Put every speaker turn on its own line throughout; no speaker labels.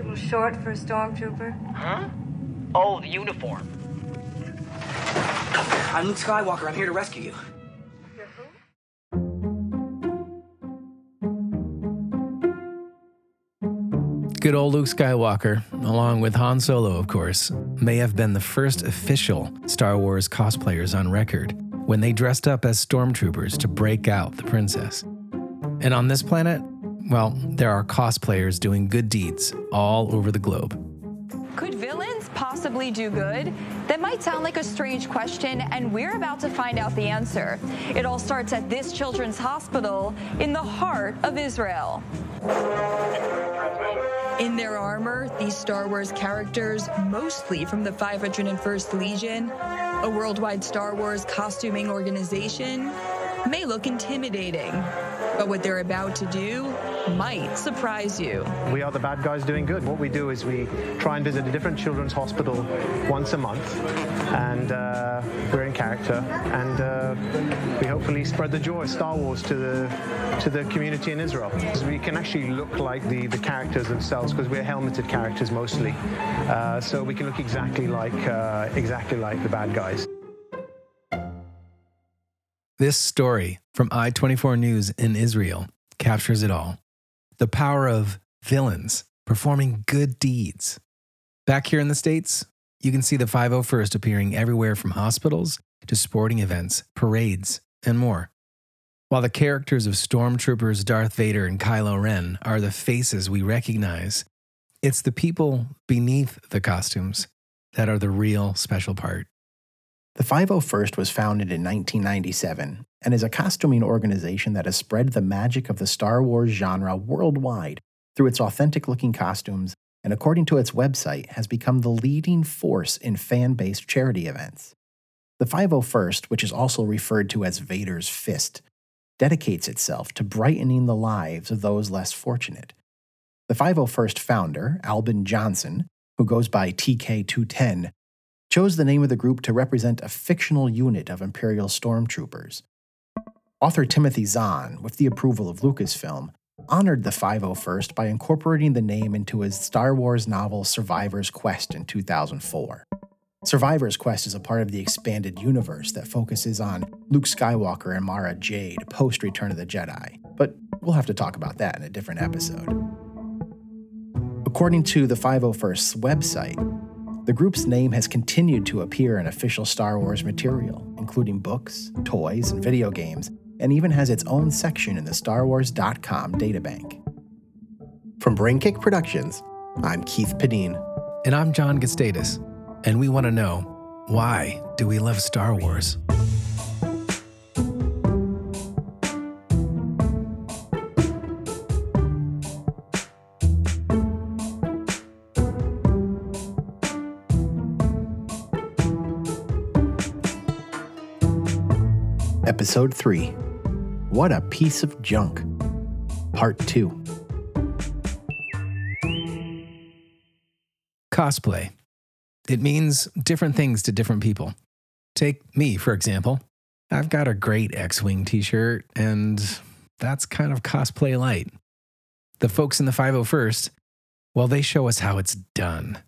a little short for a stormtrooper.
Huh? Oh, the uniform.
I'm Luke Skywalker. I'm here to rescue you.
Good old Luke Skywalker, along with Han Solo, of course, may have been the first official Star Wars cosplayers on record when they dressed up as stormtroopers to break out the princess. And on this planet, well, there are cosplayers doing good deeds all over the globe.
Could villains possibly do good? That might sound like a strange question, and we're about to find out the answer. It all starts at this children's hospital in the heart of Israel. In their armor, these Star Wars characters, mostly from the 501st Legion, a worldwide Star Wars costuming organization, may look intimidating. But what they're about to do might surprise you.
We are the bad guys doing good. What we do is we try and visit a different children's hospital once a month, and uh, we're in character, and uh, we hopefully spread the joy of Star Wars to the to the community in Israel. We can actually look like the, the characters themselves because we're helmeted characters mostly, uh, so we can look exactly like uh, exactly like the bad guys.
This story from I 24 News in Israel captures it all the power of villains performing good deeds. Back here in the States, you can see the 501st appearing everywhere from hospitals to sporting events, parades, and more. While the characters of Stormtroopers Darth Vader and Kylo Ren are the faces we recognize, it's the people beneath the costumes that are the real special part.
The 501st was founded in 1997 and is a costuming organization that has spread the magic of the Star Wars genre worldwide through its authentic looking costumes and, according to its website, has become the leading force in fan based charity events. The 501st, which is also referred to as Vader's Fist, dedicates itself to brightening the lives of those less fortunate. The 501st founder, Albin Johnson, who goes by TK210, chose the name of the group to represent a fictional unit of Imperial stormtroopers. Author Timothy Zahn, with the approval of Lucasfilm, honored the 501st by incorporating the name into his Star Wars novel Survivor's Quest in 2004. Survivor's Quest is a part of the expanded universe that focuses on Luke Skywalker and Mara Jade post Return of the Jedi, but we'll have to talk about that in a different episode. According to the 501st's website, the group's name has continued to appear in official Star Wars material, including books, toys, and video games, and even has its own section in the StarWars.com databank. From Brainkick Productions, I'm Keith Padine.
And I'm Jon Gustatus. And we want to know why do we love Star Wars?
Episode 3 What a Piece of Junk. Part 2
Cosplay. It means different things to different people. Take me, for example. I've got a great X Wing t shirt, and that's kind of cosplay light. The folks in the 501st, well, they show us how it's done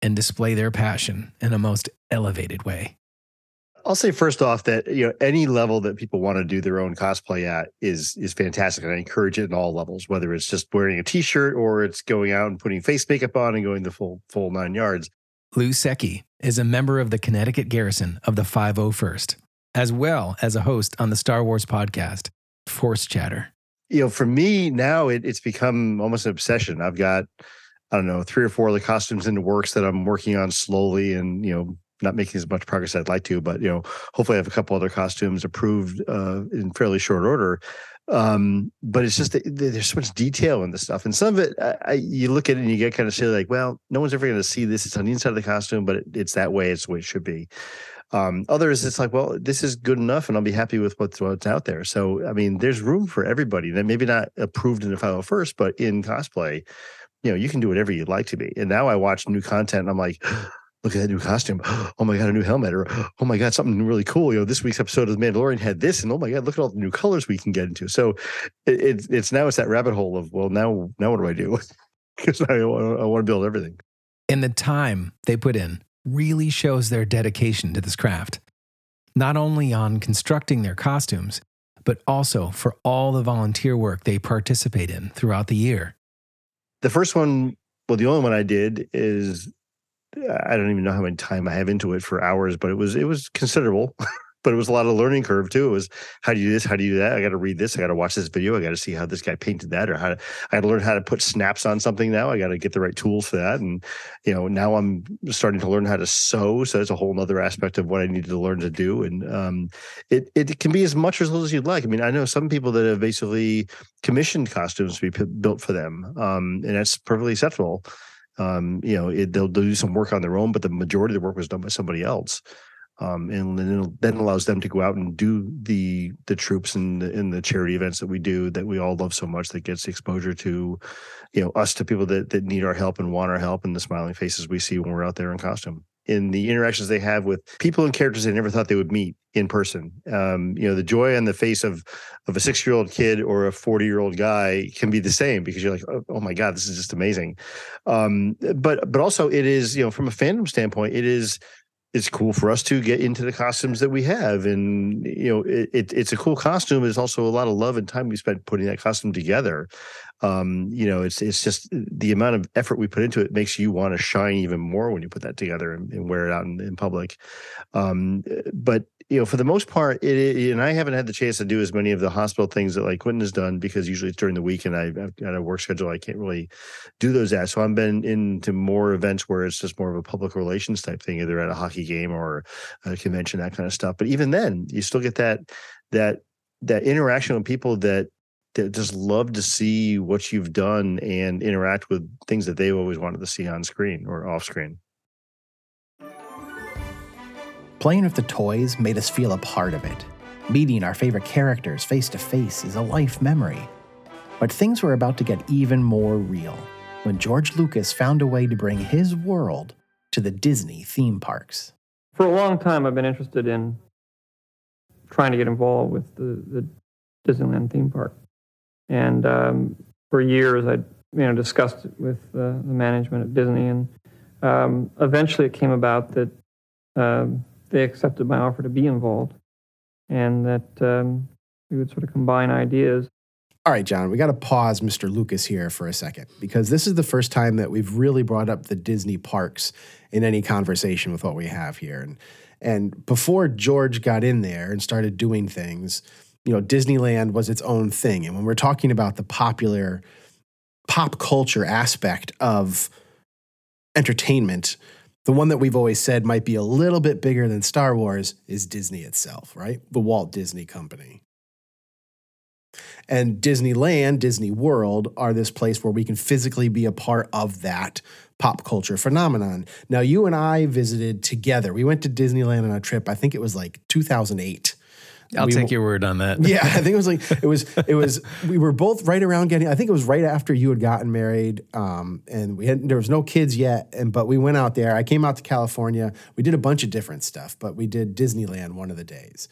and display their passion in a most elevated way.
I'll say first off that you know any level that people want to do their own cosplay at is is fantastic, and I encourage it in all levels. Whether it's just wearing a T-shirt or it's going out and putting face makeup on and going the full full nine yards.
Lou Secki is a member of the Connecticut Garrison of the 501st, as well as a host on the Star Wars podcast, Force Chatter.
You know, for me now, it, it's become almost an obsession. I've got, I don't know, three or four of the costumes in the works that I'm working on slowly, and you know, not making as much progress as I'd like to, but you know, hopefully I have a couple other costumes approved uh, in fairly short order. Um, but it's just there's so much detail in the stuff, and some of it I, I, you look at it and you get kind of silly, like, well, no one's ever going to see this. It's on the inside of the costume, but it, it's that way. It's the way it should be. Um, others, it's like, well, this is good enough, and I'll be happy with what's what's out there. So, I mean, there's room for everybody. That maybe not approved in the final first, but in cosplay, you know, you can do whatever you'd like to be. And now I watch new content, and I'm like look at that new costume. Oh my God, a new helmet. Or, oh my God, something really cool. You know, this week's episode of The Mandalorian had this. And oh my God, look at all the new colors we can get into. So it, it's, it's now it's that rabbit hole of, well, now, now what do I do? because I, I want to build everything.
And the time they put in really shows their dedication to this craft, not only on constructing their costumes, but also for all the volunteer work they participate in throughout the year.
The first one, well, the only one I did is I don't even know how much time I have into it for hours, but it was it was considerable. but it was a lot of learning curve too. It was how do you do this? How do you do that? I got to read this. I got to watch this video. I got to see how this guy painted that, or how to, I got to learn how to put snaps on something now. I got to get the right tools for that. And you know, now I'm starting to learn how to sew. So that's a whole other aspect of what I needed to learn to do. And um, it it can be as much or as little as you'd like. I mean, I know some people that have basically commissioned costumes to be p- built for them, um, and that's perfectly acceptable. Um, you know, it, they'll, they'll do some work on their own, but the majority of the work was done by somebody else. Um, and then then allows them to go out and do the the troops and the, and the charity events that we do that we all love so much that gets exposure to you know us to people that that need our help and want our help and the smiling faces we see when we're out there in costume in the interactions they have with people and characters they never thought they would meet in person. Um, you know, the joy on the face of of a six year old kid or a forty year old guy can be the same because you're like, oh, oh, my god, this is just amazing. Um, but but also it is you know from a fandom standpoint, it is it's cool for us to get into the costumes that we have. And you know it, it, it's a cool costume it's also a lot of love and time we spent putting that costume together. Um, you know it's it's just the amount of effort we put into it makes you want to shine even more when you put that together and, and wear it out in, in public. Um, but you know, for the most part, it, it, and I haven't had the chance to do as many of the hospital things that like Quentin has done because usually it's during the week and I've, I've got a work schedule. I can't really do those at. So I've been into more events where it's just more of a public relations type thing, either at a hockey game or a convention, that kind of stuff. But even then, you still get that that that interaction with people that that just love to see what you've done and interact with things that they've always wanted to see on screen or off screen.
Playing with the toys made us feel a part of it. Meeting our favorite characters face to face is a life memory. But things were about to get even more real when George Lucas found a way to bring his world to the Disney theme parks.
For a long time, I've been interested in trying to get involved with the, the Disneyland theme park. And um, for years, I you know discussed it with uh, the management at Disney, and um, eventually it came about that um, they accepted my offer to be involved and that um, we would sort of combine ideas.
All right, Jon, we got to pause Mr. Lucas here for a second because this is the first time that we've really brought up the Disney parks in any conversation with what we have here. And, and before George got in there and started doing things, you know, Disneyland was its own thing. And when we're talking about the popular pop culture aspect of entertainment, the one that we've always said might be a little bit bigger than Star Wars is Disney itself, right? The Walt Disney Company. And Disneyland, Disney World are this place where we can physically be a part of that pop culture phenomenon. Now, you and I visited together. We went to Disneyland on a trip, I think it was like 2008.
I'll
we,
take your word on that.
Yeah, I think it was like it was it was we were both right around getting. I think it was right after you had gotten married, um, and we had there was no kids yet, and but we went out there. I came out to California. We did a bunch of different stuff, but we did Disneyland one of the days,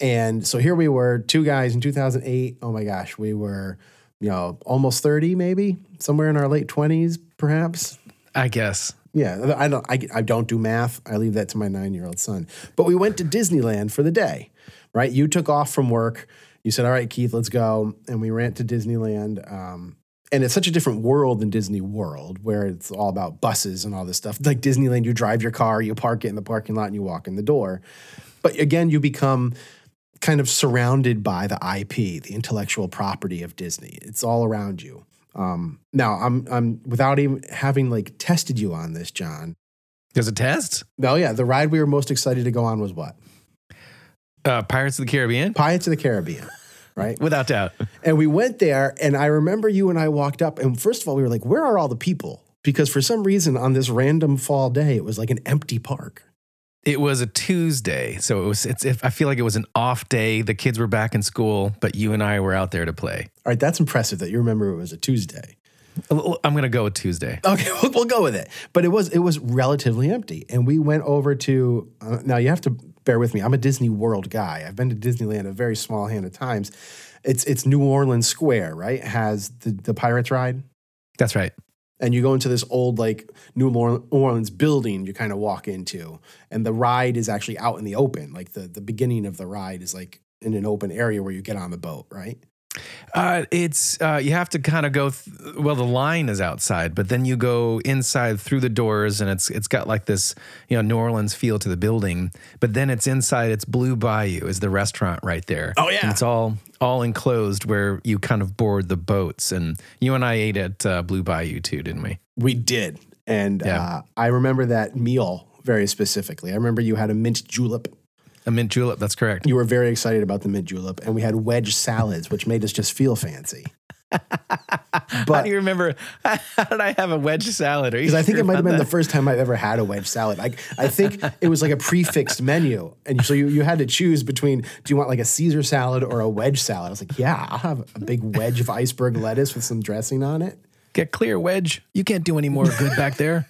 and so here we were, two guys in 2008. Oh my gosh, we were you know almost 30, maybe somewhere in our late 20s, perhaps.
I guess.
Yeah, I don't. I, I don't do math. I leave that to my nine year old son. But we went to Disneyland for the day right? You took off from work. You said, "All right, Keith, let's go," and we ran to Disneyland. Um, and it's such a different world than Disney World, where it's all about buses and all this stuff. Like Disneyland, you drive your car, you park it in the parking lot, and you walk in the door. But again, you become kind of surrounded by the IP, the intellectual property of Disney. It's all around you. Um, now, I'm I'm without even having like tested you on this, Jon.
There's a test.
No, yeah. The ride we were most excited to go on was what?
Uh, Pirates of the Caribbean?
Pirates of the Caribbean, right?
Without doubt.
And we went there, and I remember you and I walked up, and first of all, we were like, where are all the people? Because for some reason, on this random fall day, it was like an empty park.
It was a Tuesday, so it was. It's. If I feel like it was an off day. The kids were back in school, but you and I were out there to play.
All right, that's impressive that you remember it was a Tuesday.
I'm going to go with Tuesday.
Okay, we'll, we'll, go with it. But it was it was relatively empty, and we went over to. Uh, now you have to bear with me. I'm a Disney World guy. I've been to Disneyland a very small hand of times. It's it's New Orleans Square, right? Has the the Pirates ride.
That's right.
And you go into this old like New Orleans building you kind of walk into, and the ride is actually out in the open. Like the the beginning of the ride is like in an open area where you get on the boat, right?
Uh, it's uh, you have to kind of go. Th- well, the line is outside, but then you go inside through the doors, and it's it's got like this you know New Orleans feel to the building. But then it's inside. It's Blue Bayou is the restaurant right there.
Oh, yeah.
and it's all all enclosed where you kind of board the boats. And you and I ate at uh, Blue Bayou too, didn't we?
We did. And
Yeah.
uh, I remember that meal very specifically. I remember you had a mint julep.
A mint julep. That's correct.
You were very excited about the mint julep, and we had wedge salads, which made us just feel fancy. but How
do you remember? How did I have a wedge salad?
Because I think it might have been the first time I've ever had a wedge salad. I, I think it was like a prefixed menu. And so you, you had to choose between do you want like a Caesar salad or a wedge salad? I was like, yeah, I'll have a big wedge of iceberg lettuce with some dressing on it.
Get clear, wedge. You can't do any more good back there.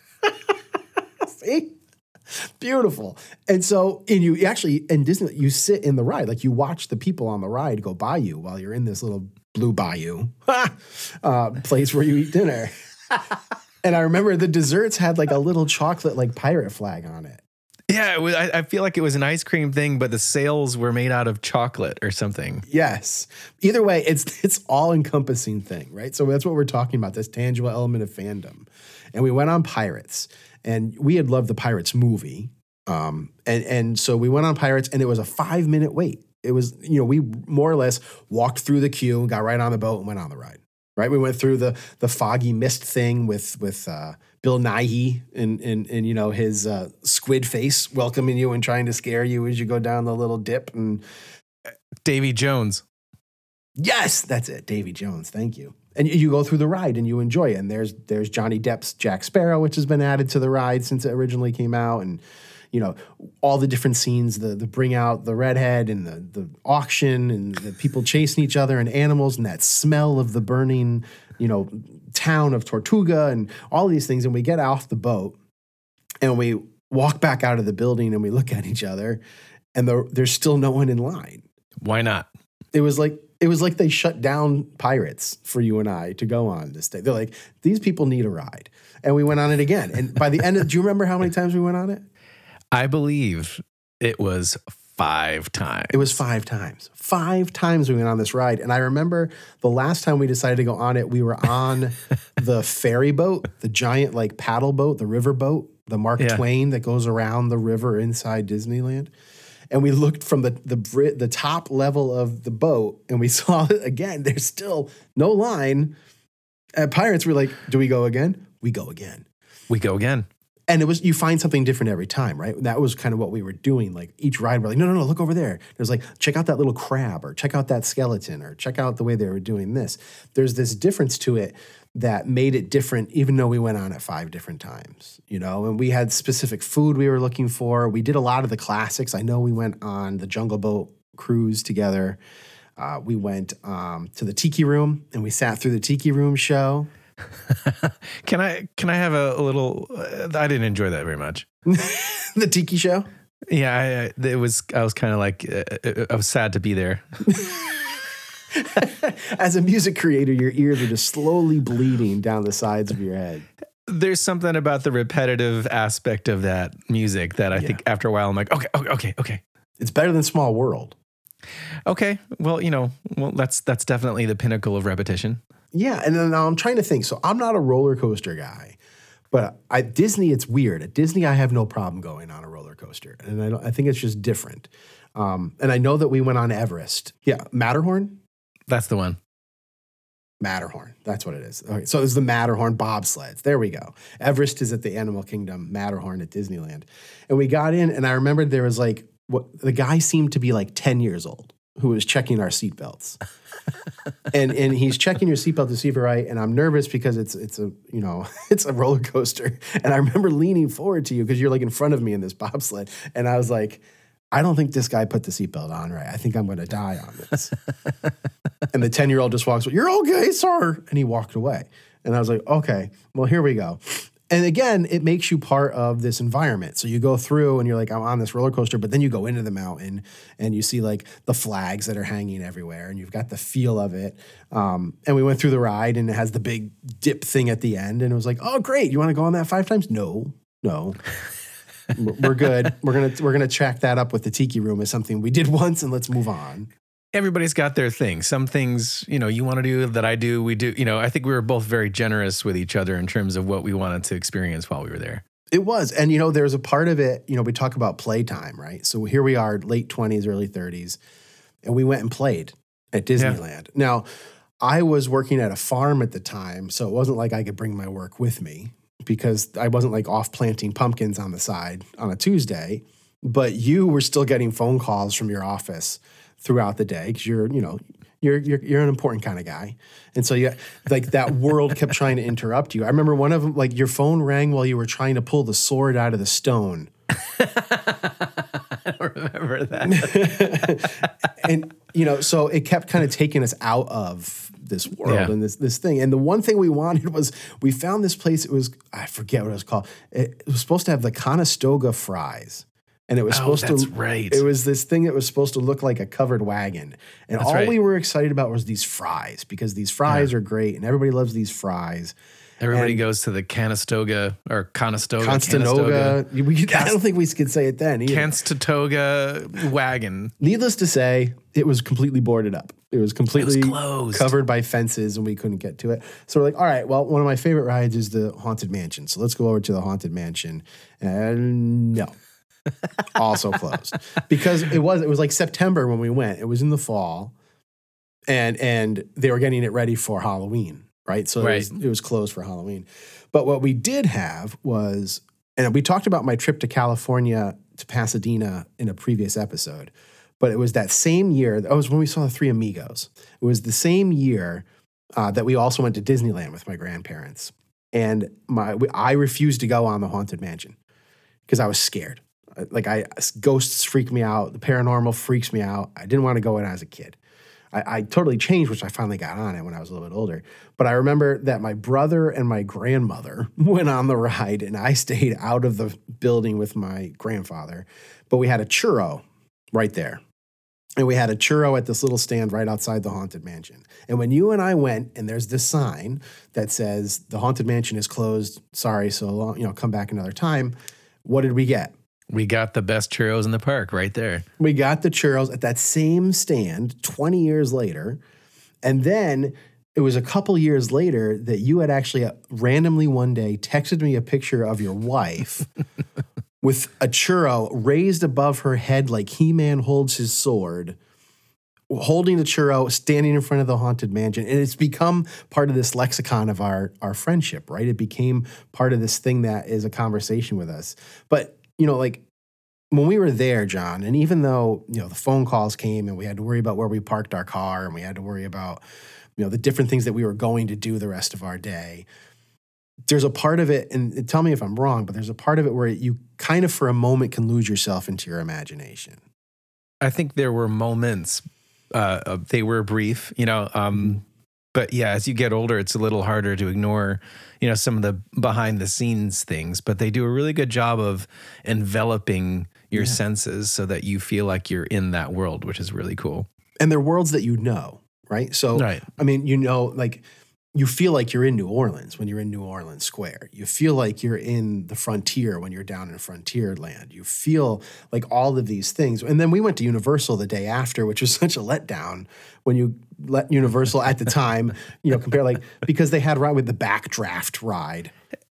Beautiful. And so, and you actually, in Disney, you sit in the ride, like you watch the people on the ride go by you while you're in this little blue bayou uh, place where you eat dinner. and I remember the desserts had like a little chocolate, like pirate flag on it.
Yeah, it was, I, I feel like it was an ice cream thing, but the sails were made out of chocolate or something.
Yes. Either way, it's it's all encompassing thing, right? So that's what we're talking about, this tangible element of fandom. And we went on Pirates, and we had loved the Pirates movie. Um, and and so we went on Pirates, and it was a five minute wait. It was, you know, we more or less walked through the queue and got right on the boat and went on the ride. Right. We went through the the foggy mist thing with with uh Bill Nighy and and and you know his uh, squid face welcoming you and trying to scare you as you go down the little dip and
Davy Jones.
Yes, that's it. Davy Jones. Thank you. And you go through the ride and you enjoy it. And there's there's Johnny Depp's Jack Sparrow, which has been added to the ride since it originally came out, and you know all the different scenes, the the bring out the redhead and the the auction and the people chasing each other and animals and that smell of the burning, you know, town of Tortuga and all these things. And we get off the boat and we walk back out of the building and we look at each other, and the, there's still no one in line
Why not?
it was like it was like they shut down pirates for you and I to go on this day. They're like, these people need a ride. And we went on it again. And by the end of do you remember how many times we went on it?
I believe it was five times.
It was five times. Five times we went on this ride. And I remember the last time we decided to go on it, we were on the ferry boat, the giant like paddle boat, the river boat, the Mark
Yeah.
Twain that goes around the river inside Disneyland. And we looked from the the bri- the top level of the boat, and we saw again. There's still no line. At Pirates, we're like, "Do we go again? We go again."
We go again.
And it was you find something different every time, right? That was kind of what we were doing. Like each ride, we're like, no, no, no, look over there. There's like, check out that little crab, or check out that skeleton, or check out the way they were doing this. There's this difference to it that made it different, even though we went on it five different times, you know. And we had specific food we were looking for. We did a lot of the classics. I know we went on the Jungle Boat cruise together. Uh, we went um, to the Tiki Room and we sat through the Tiki Room show.
Can I can I have a, a little? Uh, I didn't enjoy that very much.
the Tiki show.
Yeah, I, I, it was. I was kind of like uh, uh, I was sad to be there.
As a music creator, your ears are just slowly bleeding down the sides of your head.
There's something about the repetitive aspect of that music that I think after a while I'm like, okay, okay, okay, okay,
It's better than Small World.
okay. Well, you know, well that's that's definitely the pinnacle of repetition.
Yeah, and then now I'm trying to think. So I'm not a roller coaster guy, but at Disney, it's weird. At Disney, I have no problem going on a roller coaster, and I, don't, I think it's just different. Um, and I know that we went on Everest. Yeah, Matterhorn.
That's the one.
Matterhorn. That's what it is. Okay, so it's the Matterhorn bobsleds. There we go. Everest is at the Animal Kingdom, Matterhorn at Disneyland. And we got in, and I remembered there was like, what the guy seemed to be like 10 years old who was checking our seatbelts. and and he's checking your seatbelt to see if you're right. And I'm nervous because it's it's a you know it's a roller coaster. And I remember leaning forward to you because you're like in front of me in this bobsled. And I was like, I don't think this guy put the seatbelt on right. I think I'm going to die on this. and the 10 year old just walks, You're okay, sir. And he walked away. And I was like, Okay, well, here we go. and again, it makes you part of this environment. So you go through and you're like, I'm on this roller coaster, but then you go into the mountain and you see like the flags that are hanging everywhere and you've got the feel of it. Um, and we went through the ride and it has the big dip thing at the end. And it was like, oh, great. You want to go on that five times? No, no. we're good. We're gonna we're gonna track that up with the tiki room as something we did once, and let's move on
everybody's got their thing. Some things, you know, you want to do that I do, we do. You know, I think we were both very generous with each other in terms of what we wanted to experience while we were there.
It was. And, you know, there's a part of it, you know, we talk about playtime, right? So here we are, late 20s, early 30s, and we went and played at Disneyland. Yeah. Now, I was working at a farm at the time, so it wasn't like I could bring my work with me because I wasn't like off planting pumpkins on the side on a Tuesday. But you were still getting phone calls from your office throughout the day because you're, you know, you're, you're you're an important kind of guy, and so you like that world kept trying to interrupt you. I remember one of them, like your phone rang while you were trying to pull the sword out of the stone.
I don't remember that.
and you know, so it kept kind of taking us out of this world yeah. and this this thing. And the one thing we wanted was we found this place. It was I forget what it was called. It, was supposed to have the Conestoga fries and it was
oh,
supposed
to right.
it was this thing that was supposed to look like a covered wagon and that's all right. we were excited about was these fries because these fries yeah. are great and everybody loves these fries
everybody and goes to the Conestoga or Conestoga
Constanoga we, I don't think we could say it then
Constatoga wagon
needless to say it was completely boarded up it was completely
it was
covered by fences and we couldn't get to it so we're like all right well one of my favorite rides is the haunted mansion so let's go over to the haunted mansion and no also closed because it was it was like September when we went. It was in the fall, and and they were getting it ready for Halloween, right? So right. It, was, it was closed for Halloween. But what we did have was, and we talked about my trip to California to Pasadena in a previous episode, but it was that same year. That was when we saw the Three Amigos. It was the same year uh, that we also went to Disneyland with my grandparents, and my I refused to go on the Haunted Mansion because I was scared like I ghosts freak me out. The paranormal freaks me out. I didn't want to go in as a kid. I, I, totally changed, which I finally got on it when I was a little bit older. But I remember that my brother and my grandmother went on the ride, and I stayed out of the building with my grandfather. But we had a churro right there. And we had a churro at this little stand right outside the Haunted Mansion. And when you and I went, and there's this sign that says the Haunted Mansion is closed. Sorry, so long, you know, come back another time. What did we get?
We got the best churros in the park right there.
We got the churros at that same stand 20 years later. And then it was a couple years later that you had actually uh, randomly one day texted me a picture of your wife with a churro raised above her head like He Man holds his sword, holding the churro, standing in front of the haunted mansion. And it's become part of this lexicon of our, our friendship, right? It became part of this thing that is a conversation with us. But you know, like when we were there, Jon, and even though, you know, the phone calls came and we had to worry about where we parked our car and we had to worry about, you know, the different things that we were going to do the rest of our day, there's a part of it, and tell me if I'm wrong, but there's a part of it where you kind of for a moment can lose yourself into your imagination.
I think there were moments, uh, they were brief, you know, um, mm-hmm but yeah, as you get older, it's a little harder to ignore, you know, some of the behind the scenes things. But they do a really good job of enveloping your yeah. senses so that you feel like you're in that world, which is really cool.
And they're worlds that you know, right? So, right. I mean, you know, like you feel like you're in New Orleans when you're in New Orleans Square. You feel like you're in the frontier when you're down in frontier land. You feel like all of these things. And then we went to Universal the day after, which was such a letdown when you let Universal at the time, you know, compare like because they had ride with the backdraft ride.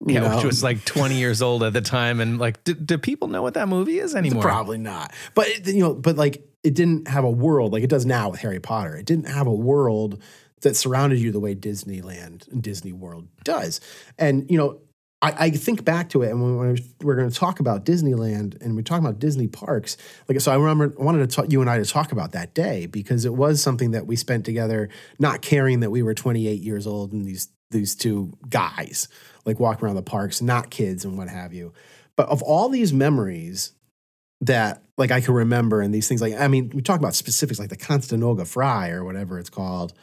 yeah, know? which was like 20 years old at the time. And like, do, do people know what that movie is anymore?
Probably not. But, you know, but like, it didn't have a world like it does now with Harry Potter. It didn't have a world that surrounded you the way Disneyland and Disney World does. And, you know, I, I think back to it, and when we're going to talk about Disneyland and we're talking about Disney parks, like so, I remember I wanted to talk, you and I to talk about that day because it was something that we spent together, not caring that we were 28 years old and these these two guys like walking around the parks, not kids and what have you. But of all these memories that like I can remember and these things, like I mean, we talk about specifics like the Constanoga Fry or whatever it's called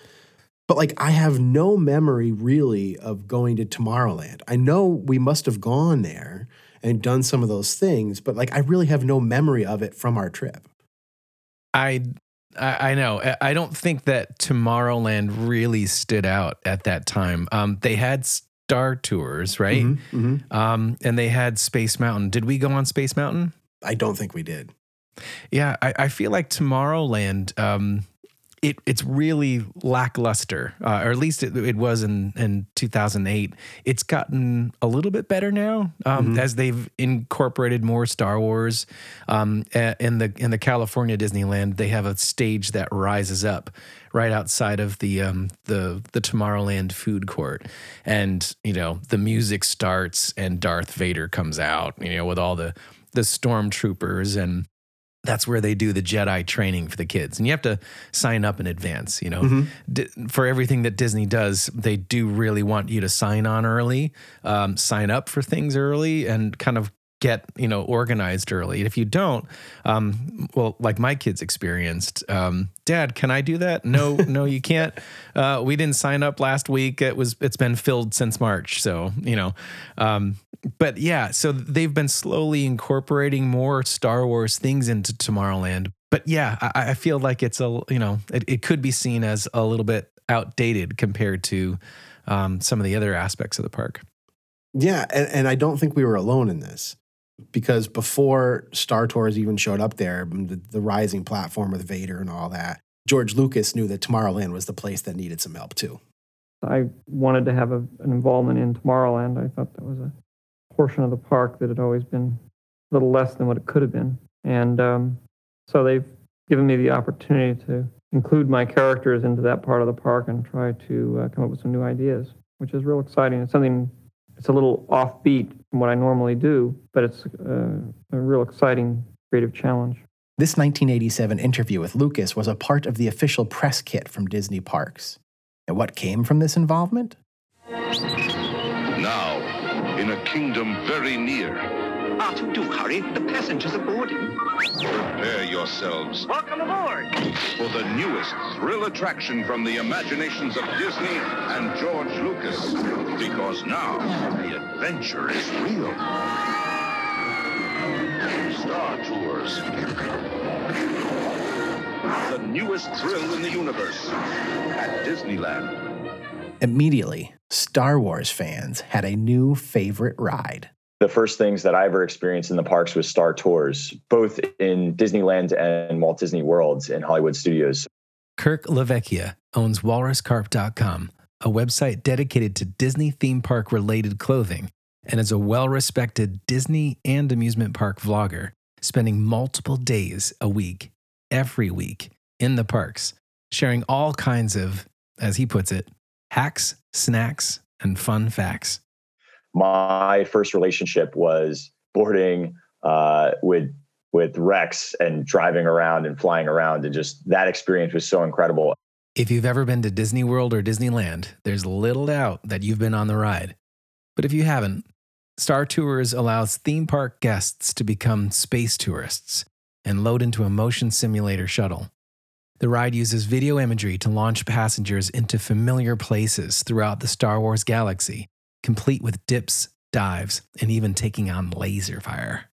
But like, I have no memory really of going to Tomorrowland. I know we must have gone there and done some of those things, but like, I really have no memory of it from our trip.
I I, I know. I- don't think that Tomorrowland really stood out at that time. Um, they had Star Tours, right?
Mhm, mhm.
Um, and they had Space Mountain. Did we go on Space Mountain?
I don't think we did.
Yeah, I, I feel like Tomorrowland, um, it it's really lackluster, uh, or at least it, it was in in 2008. It's gotten a little bit better now um, as they've incorporated more Star Wars. Um, in the in the California Disneyland, they have a stage that rises up right outside of the um, the the Tomorrowland food court, and you know the music starts and Darth Vader comes out, you know, with all the the stormtroopers and that's where they do the Jedi training for the kids. And you have to sign up in advance, you know. Di- for everything that Disney does, they do really want you to sign on early, um, sign up for things early, and kind of get, you know, organized early. And if you don't, um, well, like my kids experienced, um, Dad, can I do that? No, no, you can't. Uh, we didn't sign up last week. It was, it's been filled since March. So, you know, um, but yeah, so they've been slowly incorporating more Star Wars things into Tomorrowland. But yeah, I, I feel like it's a you know it, it could be seen as a little bit outdated compared to um, some of the other aspects of the park.
Yeah, and, and I don't think we were alone in this because before Star Tours even showed up there, the, the rising platform with Vader and all that, George Lucas knew that Tomorrowland was the place that needed some help too.
I wanted to have a, an involvement in Tomorrowland. I thought that was a portion of the park that had always been a little less than what it could have been. And um, so they've given me the opportunity to include my characters into that part of the park and try to uh, come up with some new ideas, which is real exciting. It's something, it's a little offbeat from what I normally do, but it's uh, a real exciting creative challenge.
This 1987 interview with Lucas was a part of the official press kit from Disney Parks. And what came from this involvement?
Now, in a kingdom very near,
R2, do hurry. The passengers are boarding.
prepare yourselves
Welcome aboard.
for the newest thrill attraction from the imaginations of Disney and George Lucas. Because now, the adventure is real. Star Tours. The newest thrill in the universe at Disneyland.
Immediately, Star Wars fans had a new favorite ride.
the first things that I ever experienced in the parks was Star Tours, both in Disneyland and Walt Disney Worlds in Hollywood Studios.
Kirk LaVecchia owns walruscarp.com, a website dedicated to Disney theme park related clothing, and is a well respected Disney and amusement park vlogger, spending multiple days a week, every week, in the parks, sharing all kinds of, as he puts it, hacks, snacks, and fun facts.
My first relationship was boarding uh, with with Rex and driving around and flying around, and just that experience was so incredible.
If you've ever been to Disney World or Disneyland, there's little doubt that you've been on the ride. But if you haven't, Star Tours allows theme park guests to become space tourists and load into a motion simulator shuttle. The ride uses video imagery to launch passengers into familiar places throughout the Star Wars galaxy, complete with dips, dives, and even taking on laser fire.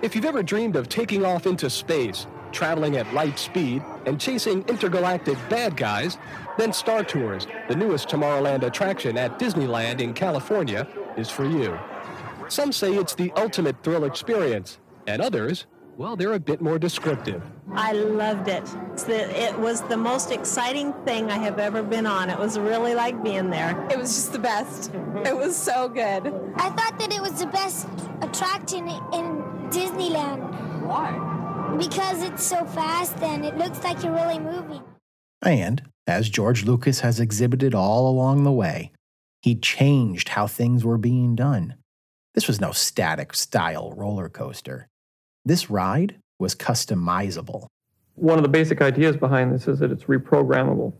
If you've ever dreamed of taking off into space, traveling at light speed, and chasing intergalactic bad guys, then Star Tours, the newest Tomorrowland attraction at Disneyland in California, is for you. Some say it's the ultimate thrill experience, and others, well, they're a bit more descriptive.
I loved it. The- It was the most exciting thing I have ever been on. It was really like being there.
It was just the best. It was so good.
I thought that it was the best attraction in Disneyland.
Why?
Because it's so fast and it looks like you're really moving.
And, as George Lucas has exhibited all along the way, he changed how things were being done. This was no static style roller coaster. This ride was customizable.
One of the basic ideas behind this is that it's reprogrammable.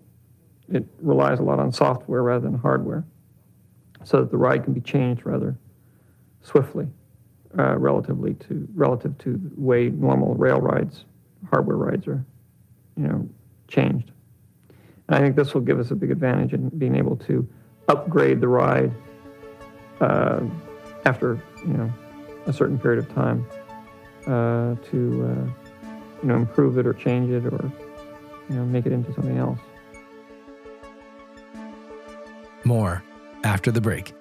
It relies a lot on software rather than hardware, so that the ride can be changed rather swiftly, uh, relatively to relative to the way normal rail rides, hardware rides are, you know, changed. And I think this will give us a big advantage in being able to upgrade the ride uh, after you know a certain period of time uh, to uh, you know improve it or change it or you know make it into something else.
More after the break.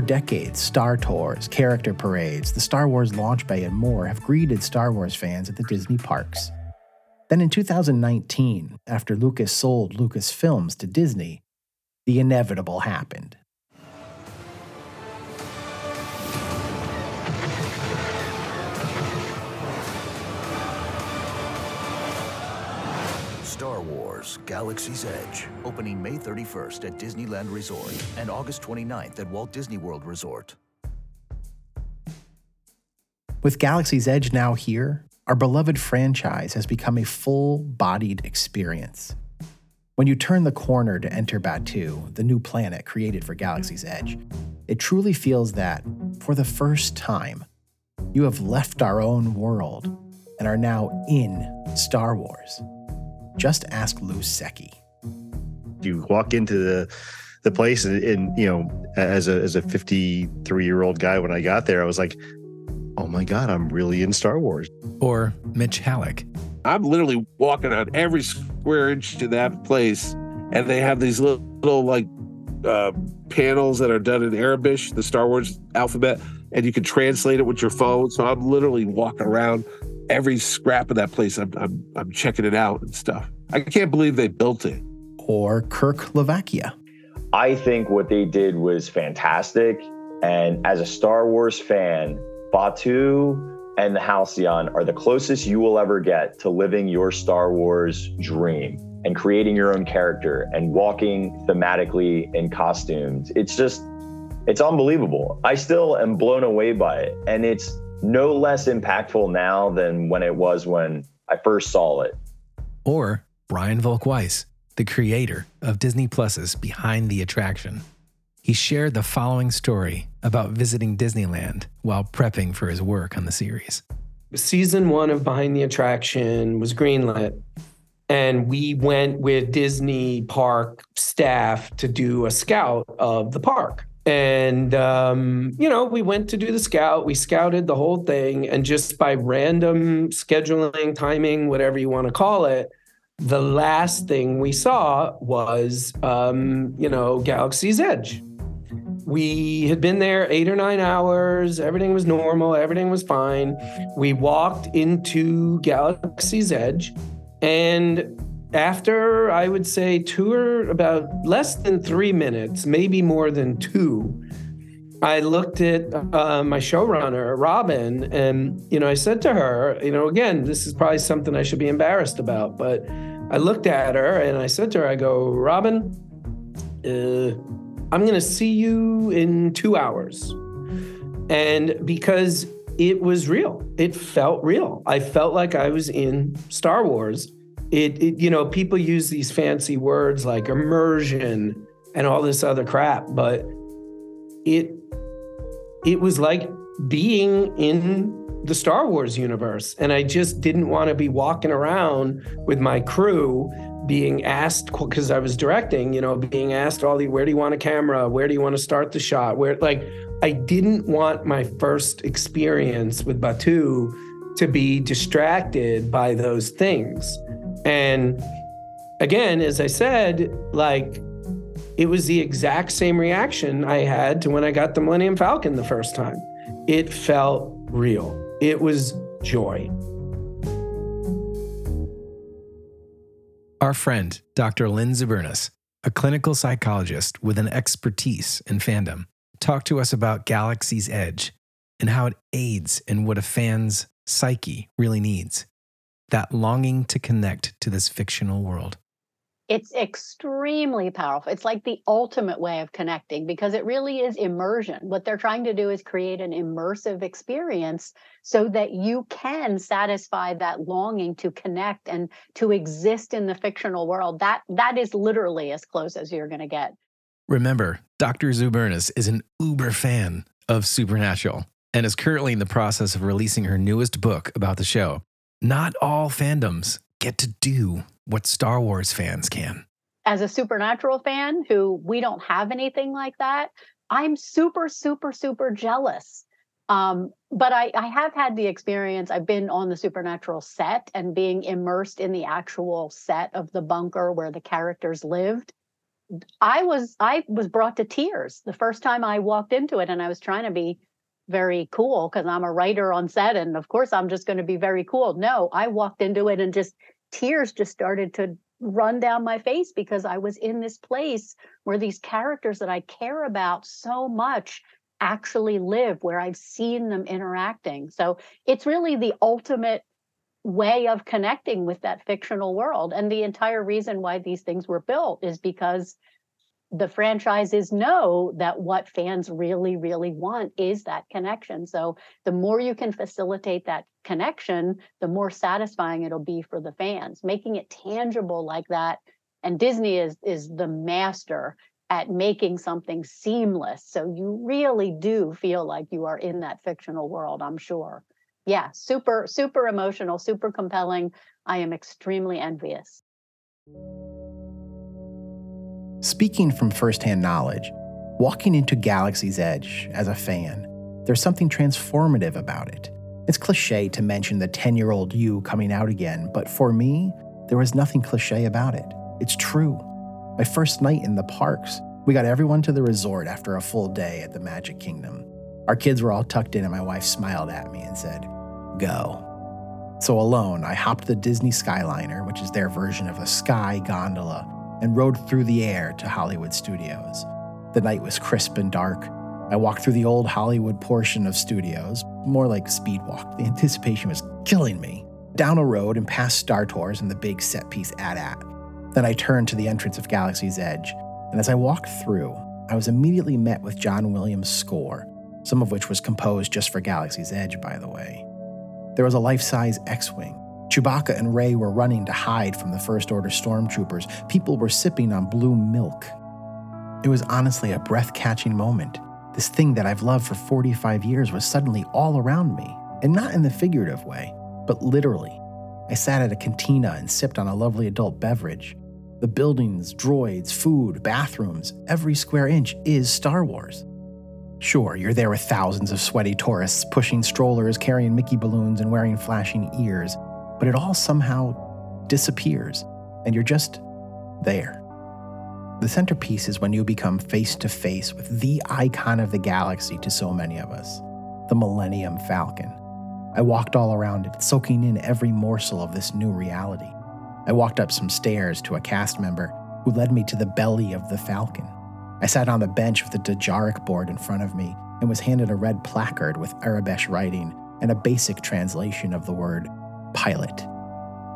For decades, Star Tours, character parades, the Star Wars launch bay, and more have greeted Star Wars fans at the Disney parks. Then in 2019, after Lucas sold Lucasfilms to Disney, the inevitable happened.
Star Wars Galaxy's Edge, opening May 31st at Disneyland Resort and August 29th at Walt Disney World Resort.
With Galaxy's Edge now here, our beloved franchise has become a full bodied experience. When you turn the corner to enter Batuu, the new planet created for Galaxy's Edge, it truly feels that, for the first time, you have left our own world and are now in Star Wars. Just ask Lou Secki.
You walk into the the place and, and you know, as a as a 53 year old guy when I got there, I was like, oh my God, I'm really in Star Wars.
Or Mitch Hallock.
I'm literally walking on every square inch to that place, and they have these little, little like uh, panels that are done in Aurebesh, the Star Wars alphabet, and you can translate it with your phone. So I'm literally walking around every scrap of that place. I'm, I'm, I'm checking it out and stuff. I can't believe they built it.
Or Kirk LaVecchia.
I think what they did was fantastic. And as a Star Wars fan, Batuu and the Halcyon are the closest you will ever get to living your Star Wars dream and creating your own character and walking thematically in costumes. It's just, it's unbelievable. I still am blown away by it. And it's no less impactful now than when it was when I first saw it.
Or Brian Volk-Weiss, the creator of Disney Plus's Behind the Attraction. He shared the following story about visiting Disneyland while prepping for his work on the series.
Season one of Behind the Attraction was greenlit, and we went with Disney park staff to do a scout of the park. And, um, you know, we went to do the scout. We scouted the whole thing. And just by random scheduling, timing, whatever you want to call it, the last thing we saw was, um, you know, Galaxy's Edge. We had been there eight or nine hours. Everything was normal. Everything was fine. We walked into Galaxy's Edge. And after I would say two or about less than three minutes, maybe more than two, I looked at uh, my showrunner, Robin, and you know, I said to her, you know, again, this is probably something I should be embarrassed about, but I looked at her and I said to her, I go, Robin, uh, I'm going to see you in two hours, and because it was real, it felt real. I felt like I was in Star Wars it, it, you know people use these fancy words like immersion and all this other crap but it it was like being in the Star Wars universe and I just didn't want to be walking around with my crew being asked because I was directing, you know, being asked all the where do you want a camera? Where do you want to start the shot? Where like I didn't want my first experience with Batuu to be distracted by those things. And again, as I said, like it was the exact same reaction I had to when I got the Millennium Falcon the first time. It felt real, it was joy.
Our friend, Dr. Lynn Zubernis, a clinical psychologist with an expertise in fandom, talked to us about Galaxy's Edge and how it aids in what a fan's psyche really needs that longing to connect to this fictional world.
it's extremely powerful. It's like the ultimate way of connecting because it really is immersion. What they're trying to do is create an immersive experience so that you can satisfy that longing to connect and to exist in the fictional world. That that is literally as close as you're going to get.
Remember, Dr. Zubernis is an uber fan of Supernatural and is currently in the process of releasing her newest book about the show. Not all fandoms get to do what Star Wars fans can.
As a Supernatural fan who we don't have anything like that, I'm super, super, super jealous. Um, but I, I have had the experience. I've been on the Supernatural set and being immersed in the actual set of the bunker where the characters lived. I was I was brought to tears the first time I walked into it, and I was trying to be very cool because I'm a writer on set, and of course I'm just going to be very cool. No, I walked into it and just tears just started to run down my face because I was in this place where these characters that I care about so much actually live, where I've seen them interacting. So it's really the ultimate way of connecting with that fictional world. And the entire reason why these things were built is because the franchises know that what fans really, really want is that connection. So the more you can facilitate that connection, the more satisfying it'll be for the fans. Making it tangible like that, and Disney is is the master at making something seamless. So you really do feel like you are in that fictional world, I'm sure. Yeah, super, super emotional, super compelling. I am extremely envious.
Speaking from firsthand knowledge, walking into Galaxy's Edge as a fan, there's something transformative about it. It's cliche to mention the 10 year old you coming out again, but for me, there was nothing cliche about it. It's true. My first night in the parks, we got everyone to the resort after a full day at the Magic Kingdom. Our kids were all tucked in, and my wife smiled at me and said, Go. So alone, I hopped the Disney Skyliner, which is their version of a sky gondola, and rode through the air to Hollywood Studios. The night was crisp and dark. I walked through the old Hollywood portion of studios, more like speed walk. The anticipation was killing me. Down a road and past Star Tours and the big set piece AT-AT. Then I turned to the entrance of Galaxy's Edge, and as I walked through, I was immediately met with John Williams' score, some of which was composed just for Galaxy's Edge, by the way. There was a life size X Wing, Chewbacca and Rey were running to hide from the First Order stormtroopers. People were sipping on blue milk. It was honestly a breath catching moment. This thing that I've loved for 45 years was suddenly all around me, and not in the figurative way, but literally. I sat at a cantina and sipped on a lovely adult beverage. The buildings, droids, food, bathrooms, every square inch is Star Wars. Sure, you're there with thousands of sweaty tourists pushing strollers, carrying Mickey balloons, and wearing flashing ears but it all somehow disappears and you're just there. The centerpiece is when you become face to face with the icon of the galaxy to so many of us, the Millennium Falcon. I walked all around it, soaking in every morsel of this new reality. I walked up some stairs to a cast member who led me to the belly of the Falcon. I sat on the bench with the Dejarik board in front of me and was handed a red placard with Aurebesh writing and a basic translation of the word pilot.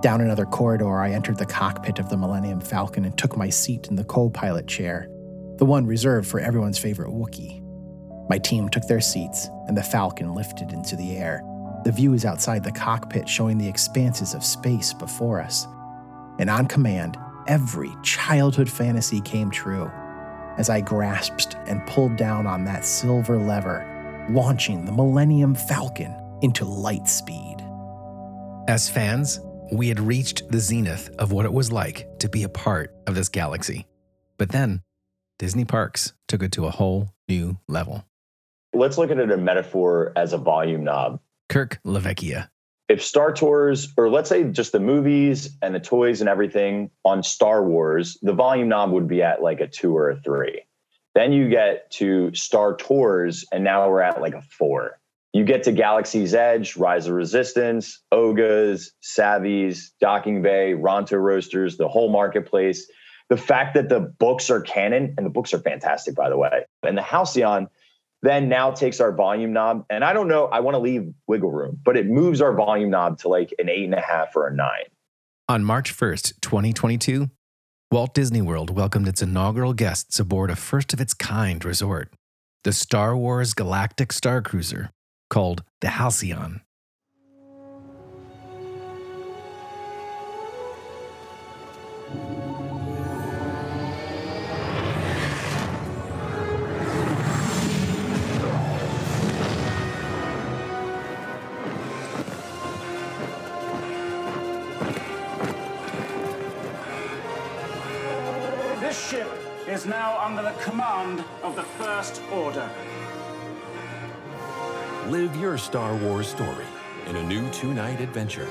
Down another corridor, I entered the cockpit of the Millennium Falcon and took my seat in the co pilot chair, the one reserved for everyone's favorite Wookiee. My team took their seats, and the Falcon lifted into the air. The view is outside the cockpit, showing the expanses of space before us. And on command, every childhood fantasy came true as I grasped and pulled down on that silver lever, launching the Millennium Falcon into light speed.
As fans, we had reached the zenith of what it was like to be a part of this galaxy. But then, Disney Parks took it to a whole new level.
Let's look at it a metaphor as a volume knob.
Kirk LaVecchia.
If Star Tours, or let's say just the movies and the toys and everything on Star Wars, the volume knob would be at like a two or a three. Then you get to Star Tours, and now we're at like a four you get to Galaxy's Edge, Rise of Resistance, Oga's, Savi's, Docking Bay, Ronto Roasters, the whole marketplace. The fact that the books are canon, and the books are fantastic, by the way, and the Halcyon then now takes our volume knob. And I don't know, I want to leave wiggle room, but it moves our volume knob to like an eight and a half or a nine.
On March 1st, 2022, Walt Disney World welcomed its inaugural guests aboard a first of its kind resort, the Star Wars Galactic Star Cruiser, called the Halcyon.
This ship is now under the command of the First Order.
Live your Star Wars story in a new two night adventure.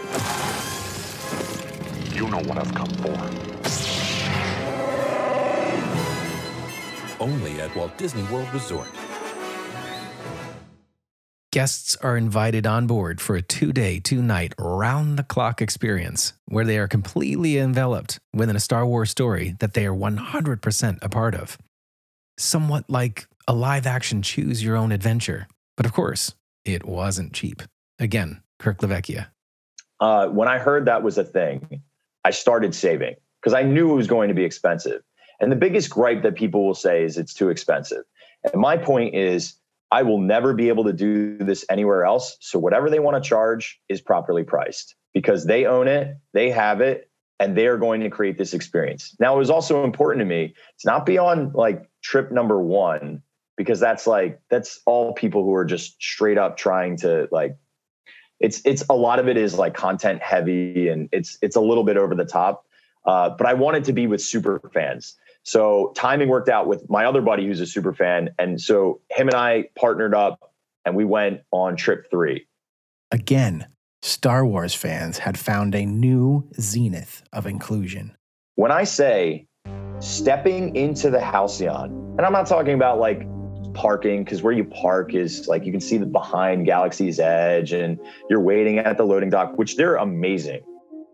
You know what I've come for.
Only at Walt Disney World Resort.
Guests are invited on board for a two day, two night, round the clock experience where they are completely enveloped within a Star Wars story that they are 100% a part of. Somewhat like a live action choose your own adventure. But of course, it wasn't cheap. Again, Kirk LaVecchia.
Uh, when I heard that was a thing, I started saving because I knew it was going to be expensive. And the biggest gripe that people will say is it's too expensive. And my point is, I will never be able to do this anywhere else. So whatever they want to charge is properly priced because they own it, they have it, and they are going to create this experience. Now, it was also important to me to not be on like trip number one because that's like that's all people who are just straight up trying to like it's it's a lot of it is like content heavy and it's it's a little bit over the top. Uh, but I wanted to be with super fans. So timing worked out with my other buddy who's a super fan. And so him and I partnered up and we went on trip three.
Again, Star Wars fans had found a new zenith of inclusion.
When I say stepping into the Halcyon, and I'm not talking about like parking because where you park is like you can see the behind Galaxy's Edge and you're waiting at the loading dock, which they're amazing.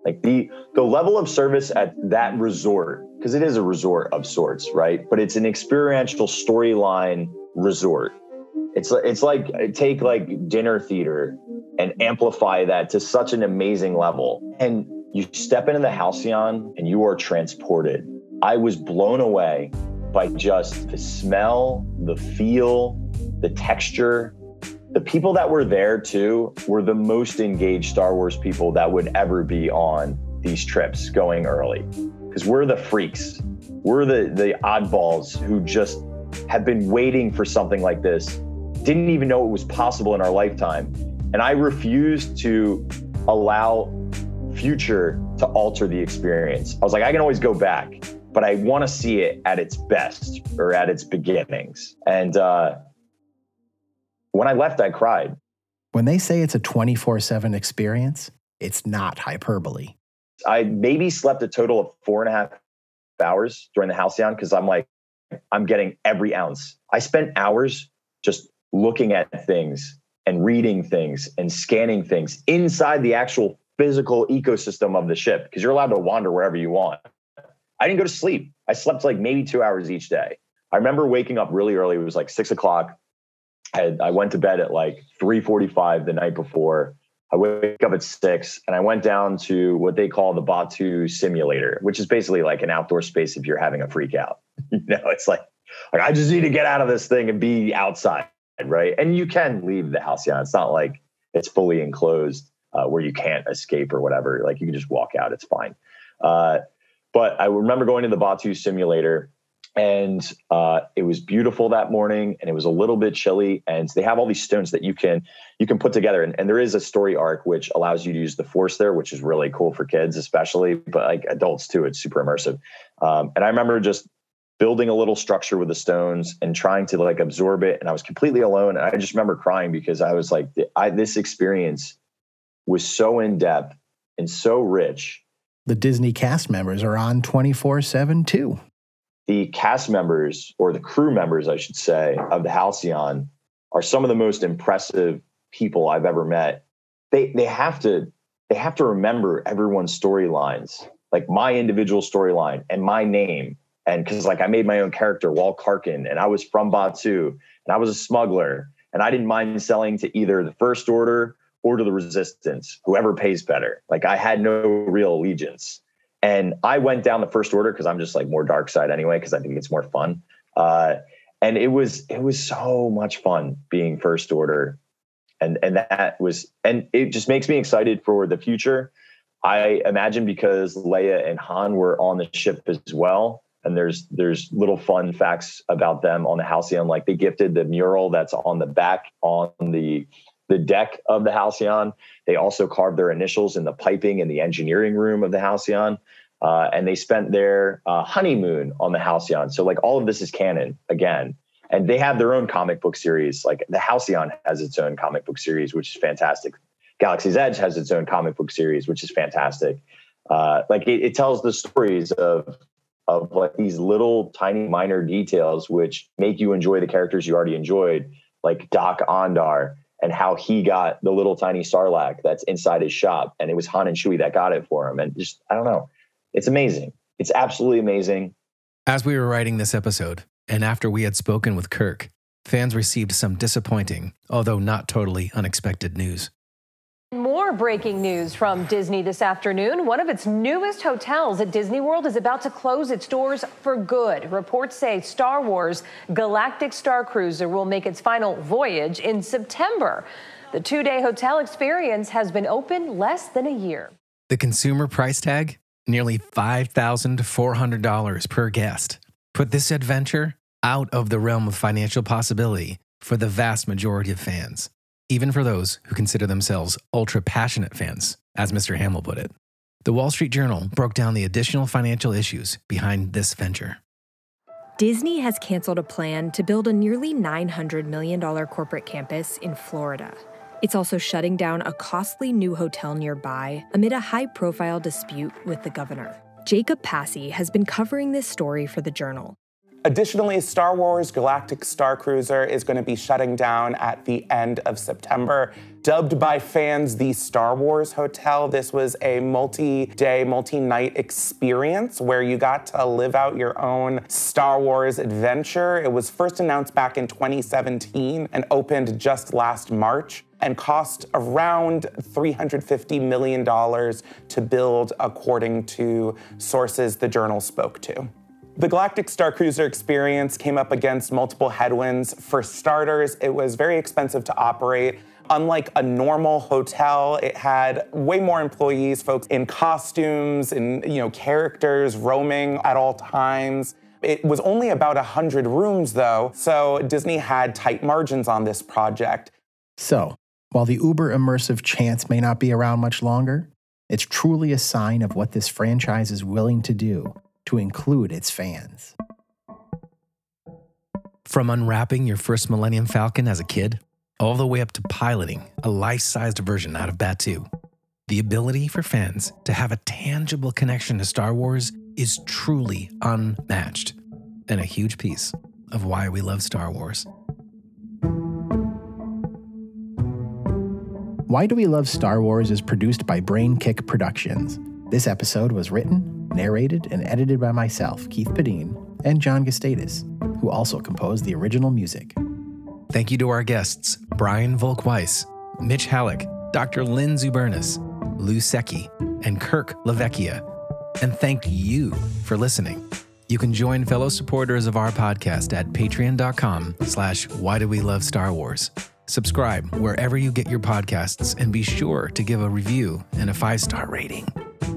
Like the the level of service at that resort, because it is a resort of sorts, right? But it's an experiential storyline resort. It's it's like take like dinner theater and amplify that to such an amazing level. And you step into the Halcyon and you are transported. I was blown away by just the smell, the feel, the texture. The people that were there too were the most engaged Star Wars people that would ever be on these trips going early. Because we're the freaks. We're the, the oddballs who just have been waiting for something like this, didn't even know it was possible in our lifetime. And I refused to allow future to alter the experience. I was like, I can always go back but I want to see it at its best or at its beginnings. And uh, when I left, I cried.
When they say it's a 24 7 experience, it's not hyperbole.
I maybe slept a total of four and a half hours during the Halcyon because I'm like, I'm getting every ounce. I spent hours just looking at things and reading things and scanning things inside the actual physical ecosystem of the ship because you're allowed to wander wherever you want. I didn't go to sleep. I slept like maybe two hours each day. I remember waking up really early. It was like six o'clock. I, I went to bed at like 3:45 the night before. I wake up at six and I went down to what they call the Batuu simulator, which is basically like an outdoor space if you're having a freak out. you know, it's like, like I just need to get out of this thing and be outside, right? And you can leave the house. Yeah, it's not like it's fully enclosed uh, where you can't escape or whatever. Like you can just walk out. It's fine. Uh, but I remember going to the Batuu simulator and uh, it was beautiful that morning and it was a little bit chilly and they have all these stones that you can you can put together. And, and there is a story arc which allows you to use the force there which is really cool for kids especially but like adults too it's super immersive. Um, and i remember just building a little structure with the stones and trying to like absorb it and i was completely alone and i just remember crying because i was like I, this experience was so in depth and so rich
the Disney cast members are on 24 7 too.
The cast members, or the crew members, I should say, of the Halcyon are some of the most impressive people I've ever met. They they have to they have to remember everyone's storylines, like my individual storyline and my name. And because like I made my own character, Walt Karkin, and I was from Batuu, and I was a smuggler, and I didn't mind selling to either the First Order or to the resistance, whoever pays better. Like I had no real allegiance. And I went down the first order because I'm just like more dark side anyway, because I think it's more fun. Uh, and it was it was so much fun being first order and and that was and it just makes me excited for the future i imagine because leia and han were on the ship as well and there's there's little fun facts about them on the halcyon like they gifted the mural that's on the back on the the deck of the halcyon they also carved their initials in the piping in the engineering room of the halcyon uh, and they spent their uh, honeymoon on the halcyon so like all of this is canon again and they have their own comic book series. Like the Halcyon has its own comic book series, which is fantastic. Galaxy's Edge has its own comic book series, which is fantastic. Uh, like it, it, tells the stories of of like these little tiny minor details which make you enjoy the characters you already enjoyed, like Dok-Ondar and how he got the little tiny Sarlacc that's inside his shop, and it was Han and Chewie that got it for him. And just I don't know, it's amazing. It's absolutely amazing.
As we were writing this episode, and after we had spoken with Kirk, fans received some disappointing, although not totally unexpected news.
More breaking news from Disney this afternoon. One of its newest hotels at Disney World is about to close its doors for good. Reports say Star Wars Galactic Star Cruiser will make its final voyage in September. The two day hotel experience has been open less than a year.
The consumer price tag? Nearly $5,400 per guest. Put this adventure out of the realm of financial possibility for the vast majority of fans, even for those who consider themselves ultra passionate fans, as Mr. Hamill put it. The Wall Street Journal broke down the additional financial issues behind this venture.
Disney has canceled a plan to build a nearly $900 million corporate campus in Florida. It's also shutting down a costly new hotel nearby amid a high profile dispute with the governor. Jacob Passy has been covering this story for the Journal
Additionally, Star Wars Galactic Star Cruiser is going to be shutting down at the end of September. Dubbed by fans the Star Wars Hotel, this was a multi day, multi night experience where you got to live out your own Star Wars adventure. It was first announced back in 2017 and opened just last March and cost around $350 million to build, according to sources the journal spoke to. The Galactic Star Cruiser experience came up against multiple headwinds. For starters, it was very expensive to operate. Unlike a normal hotel, it had way more employees, folks in costumes and you know characters roaming at all times. It was only about 100 rooms though, so Disney had tight margins on this project.
So, while the uber immersive chance may not be around much longer, it's truly a sign of what this franchise is willing to do to include its fans.
From unwrapping your first Millennium Falcon as a kid, all the way up to piloting a life sized version out of Batuu, the ability for fans to have a tangible connection to Star Wars is truly unmatched and a huge piece of why we love Star Wars.
Why Do We Love Star Wars is produced by Brain Kick Productions. This episode was written, narrated and edited by myself, Keith Padine, and Jon Gustatus, who also composed the original music.
Thank you to our guests, Brian Volk-Weiss, Mitch Hallock, Dr. Lynn Zubernis, Lou Secki, and Kirk LaVecchia. And thank you for listening. You can join fellow supporters of our podcast at patreon.com slash why do we love Star Wars. Subscribe wherever you get your podcasts and be sure to give a review and a five-star rating.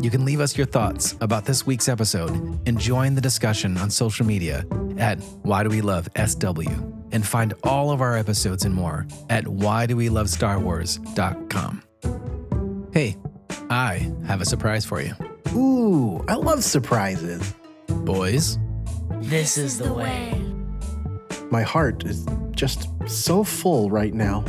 You can leave us your thoughts about this week's episode and join the discussion on social media at Why Do We Love SW and find all of our episodes and more at whydowelovestarwars.com. Hey, I have a surprise for you.
Ooh, I love surprises.
Boys,
this is the way.
My heart is just so full right now.